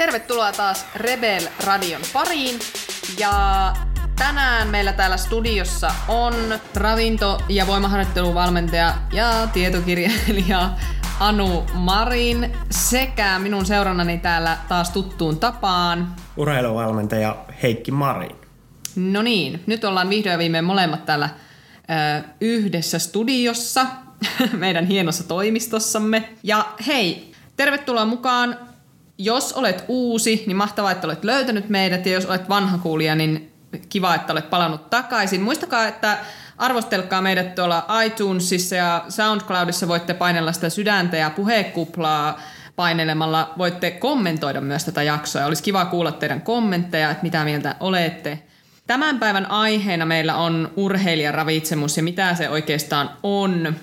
Tervetuloa taas Rebel Radion pariin. Ja tänään meillä täällä studiossa on ravinto- ja voimaharjoitteluvalmentaja ja tietokirjailija Anu Marin sekä minun seurannani täällä taas tuttuun tapaan urheiluvalmentaja Heikki Marin. No niin, nyt ollaan vihdoin viimein molemmat täällä ö, yhdessä studiossa meidän hienossa toimistossamme. Ja hei, tervetuloa mukaan. Jos olet uusi, niin mahtavaa, että olet löytänyt meidät. Ja jos olet vanha kuulija, niin kiva, että olet palannut takaisin. Muistakaa, että arvostelkaa meidät tuolla iTunesissa ja SoundCloudissa. Voitte painella sitä sydäntä ja puhekuplaa painelemalla. Voitte kommentoida myös tätä jaksoa. Olisi kiva kuulla teidän kommentteja, että mitä mieltä olette. Tämän päivän aiheena meillä on urheilijaravitsemus ja mitä se oikeastaan on.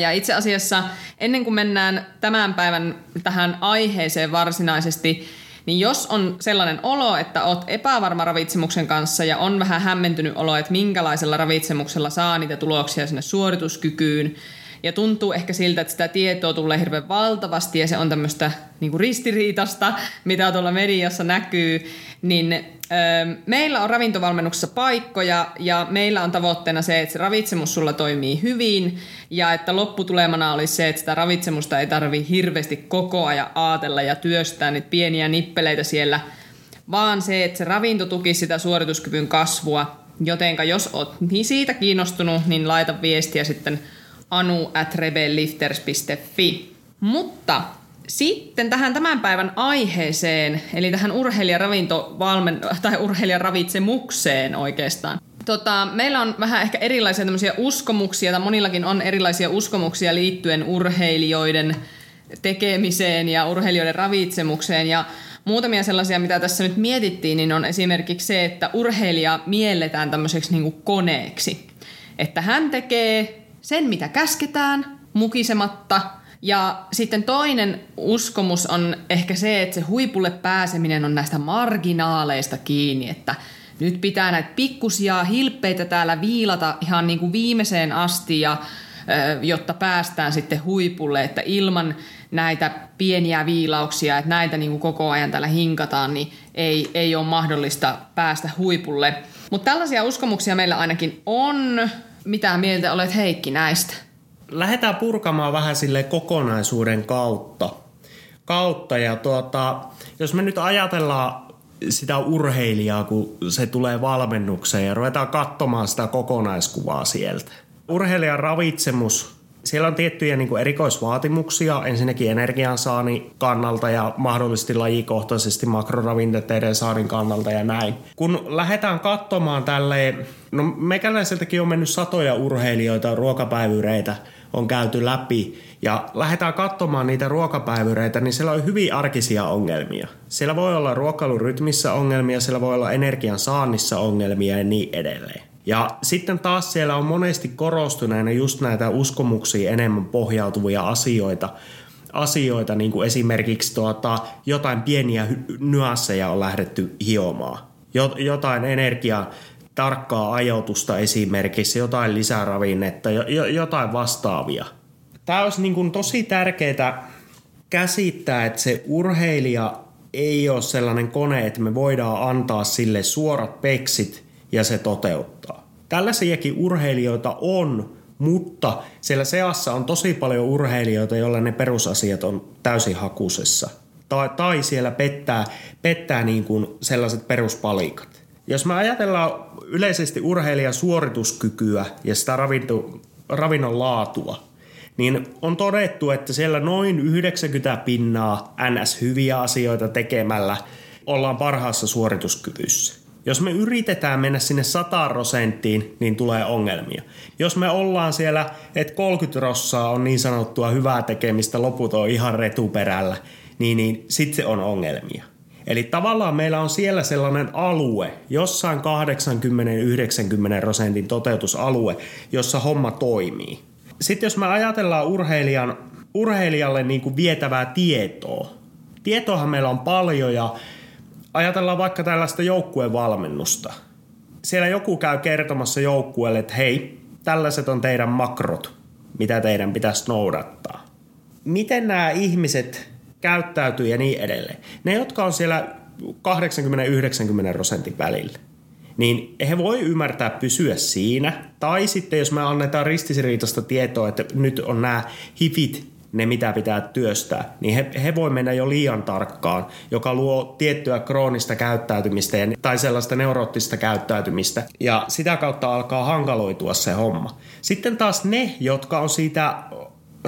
Ja itse asiassa ennen kuin mennään tämän päivän tähän aiheeseen varsinaisesti, niin jos on sellainen olo, että oot epävarma ravitsemuksen kanssa ja on vähän hämmentynyt olo, että minkälaisella ravitsemuksella saa niitä tuloksia sinne suorituskykyyn, ja tuntuu ehkä siltä, että sitä tietoa tulee hirveän valtavasti ja se on tämmöistä niin ristiriitasta, mitä tuolla mediassa näkyy, niin Meillä on ravintovalmennuksessa paikkoja ja meillä on tavoitteena se, että se ravitsemus sulla toimii hyvin ja että lopputulemana olisi se, että sitä ravitsemusta ei tarvi hirveästi koko ajan aatella ja työstää niitä pieniä nippeleitä siellä, vaan se, että se ravinto tuki sitä suorituskyvyn kasvua. Jotenka jos oot niin siitä kiinnostunut, niin laita viestiä sitten anu at rebellifters.fi. Mutta sitten tähän tämän päivän aiheeseen, eli tähän urheilijaravintovalmen, tai urheilijaravitsemukseen oikeastaan. Tota, meillä on vähän ehkä erilaisia tämmöisiä uskomuksia, tai monillakin on erilaisia uskomuksia liittyen urheilijoiden tekemiseen ja urheilijoiden ravitsemukseen. Ja muutamia sellaisia, mitä tässä nyt mietittiin, niin on esimerkiksi se, että urheilija mielletään tämmöiseksi niin koneeksi. Että hän tekee sen, mitä käsketään, mukisematta – ja sitten toinen uskomus on ehkä se, että se huipulle pääseminen on näistä marginaaleista kiinni, että nyt pitää näitä pikkusia hilppeitä täällä viilata ihan niin kuin viimeiseen asti ja jotta päästään sitten huipulle, että ilman näitä pieniä viilauksia, että näitä niin kuin koko ajan täällä hinkataan, niin ei, ei ole mahdollista päästä huipulle. Mutta tällaisia uskomuksia meillä ainakin on. Mitä mieltä olet Heikki näistä? lähdetään purkamaan vähän sille kokonaisuuden kautta. kautta ja tuota, jos me nyt ajatellaan sitä urheilijaa, kun se tulee valmennukseen ja ruvetaan katsomaan sitä kokonaiskuvaa sieltä. Urheilijan ravitsemus, siellä on tiettyjä niin kuin erikoisvaatimuksia, ensinnäkin energiansaannin kannalta ja mahdollisesti lajikohtaisesti makroravinteiden saannin kannalta ja näin. Kun lähdetään katsomaan tälleen, no meikäläiseltäkin on mennyt satoja urheilijoita, ruokapäivyreitä – on käyty läpi ja lähdetään katsomaan niitä ruokapäivyreitä, niin siellä on hyvin arkisia ongelmia. Siellä voi olla ruokailurytmissä ongelmia, siellä voi olla energian saannissa ongelmia ja niin edelleen. Ja sitten taas siellä on monesti korostuneena just näitä uskomuksia enemmän pohjautuvia asioita, asioita niin kuin esimerkiksi tuota, jotain pieniä nyansseja on lähdetty hiomaan. Jotain energiaa tarkkaa ajoitusta esimerkiksi, jotain lisäravinnetta, jotain vastaavia. Tämä olisi niin kuin tosi tärkeää käsittää, että se urheilija ei ole sellainen kone, että me voidaan antaa sille suorat peksit ja se toteuttaa. Tällaisiakin urheilijoita on, mutta siellä seassa on tosi paljon urheilijoita, joilla ne perusasiat on täysin hakusessa. Tai, tai siellä pettää, pettää niin kuin sellaiset peruspalikat. Jos me ajatellaan yleisesti urheilijan suorituskykyä ja sitä ravinto, ravinnon laatua, niin on todettu, että siellä noin 90 pinnaa NS hyviä asioita tekemällä ollaan parhaassa suorituskyvyssä. Jos me yritetään mennä sinne 100 prosenttiin, niin tulee ongelmia. Jos me ollaan siellä, että 30 rossaa on niin sanottua hyvää tekemistä, loput on ihan retuperällä, niin, niin sitten se on ongelmia. Eli tavallaan meillä on siellä sellainen alue, jossain 80-90 prosentin toteutusalue, jossa homma toimii. Sitten jos me ajatellaan urheilijan, urheilijalle niin kuin vietävää tietoa, tietoahan meillä on paljon ja ajatellaan vaikka tällaista joukkuevalmennusta. Siellä joku käy kertomassa joukkueelle, että hei, tällaiset on teidän makrot, mitä teidän pitäisi noudattaa. Miten nämä ihmiset käyttäytyy ja niin edelleen. Ne, jotka on siellä 80-90 prosentin välillä, niin he voi ymmärtää pysyä siinä. Tai sitten jos me annetaan ristisiriitosta tietoa, että nyt on nämä hifit ne, mitä pitää työstää, niin he, he voi mennä jo liian tarkkaan, joka luo tiettyä kroonista käyttäytymistä ja, tai sellaista neuroottista käyttäytymistä. Ja sitä kautta alkaa hankaloitua se homma. Sitten taas ne, jotka on siitä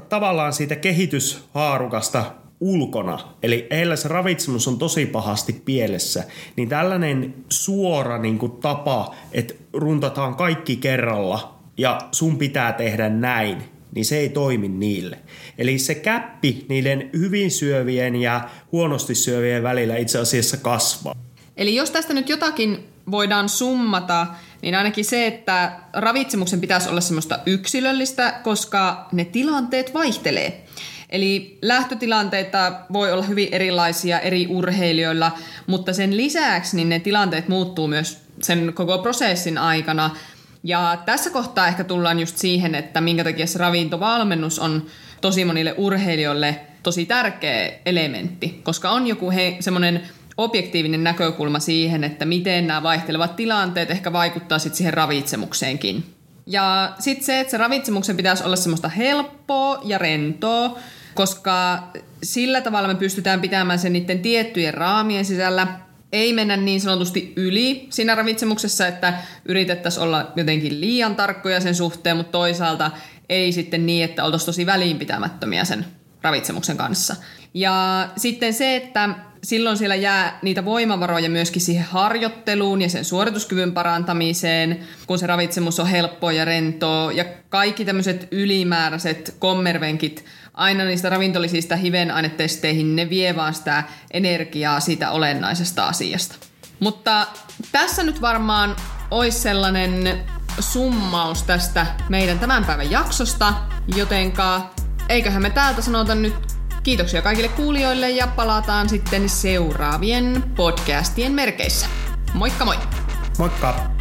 tavallaan siitä kehityshaarukasta ulkona, eli heillä se ravitsemus on tosi pahasti pielessä, niin tällainen suora niin kuin tapa, että runtataan kaikki kerralla ja sun pitää tehdä näin, niin se ei toimi niille. Eli se käppi niiden hyvin syövien ja huonosti syövien välillä itse asiassa kasvaa. Eli jos tästä nyt jotakin voidaan summata, niin ainakin se, että ravitsemuksen pitäisi olla semmoista yksilöllistä, koska ne tilanteet vaihtelee. Eli lähtötilanteita voi olla hyvin erilaisia eri urheilijoilla, mutta sen lisäksi niin ne tilanteet muuttuu myös sen koko prosessin aikana. Ja tässä kohtaa ehkä tullaan just siihen, että minkä takia se ravintovalmennus on tosi monille urheilijoille tosi tärkeä elementti, koska on joku he, semmoinen objektiivinen näkökulma siihen, että miten nämä vaihtelevat tilanteet ehkä vaikuttaa sitten siihen ravitsemukseenkin. Ja sitten se, että se ravitsemuksen pitäisi olla semmoista helppoa ja rentoa, koska sillä tavalla me pystytään pitämään sen niiden tiettyjen raamien sisällä. Ei mennä niin sanotusti yli siinä ravitsemuksessa, että yritettäisiin olla jotenkin liian tarkkoja sen suhteen, mutta toisaalta ei sitten niin, että oltaisiin tosi väliinpitämättömiä sen ravitsemuksen kanssa. Ja sitten se, että silloin siellä jää niitä voimavaroja myöskin siihen harjoitteluun ja sen suorituskyvyn parantamiseen, kun se ravitsemus on helppoa ja rentoa ja kaikki tämmöiset ylimääräiset kommervenkit aina niistä ravintolisista hivenainetesteihin, ne vie vaan sitä energiaa siitä olennaisesta asiasta. Mutta tässä nyt varmaan olisi sellainen summaus tästä meidän tämän päivän jaksosta, jotenka eiköhän me täältä sanota nyt kiitoksia kaikille kuulijoille ja palataan sitten seuraavien podcastien merkeissä. Moikka moi! Moikka!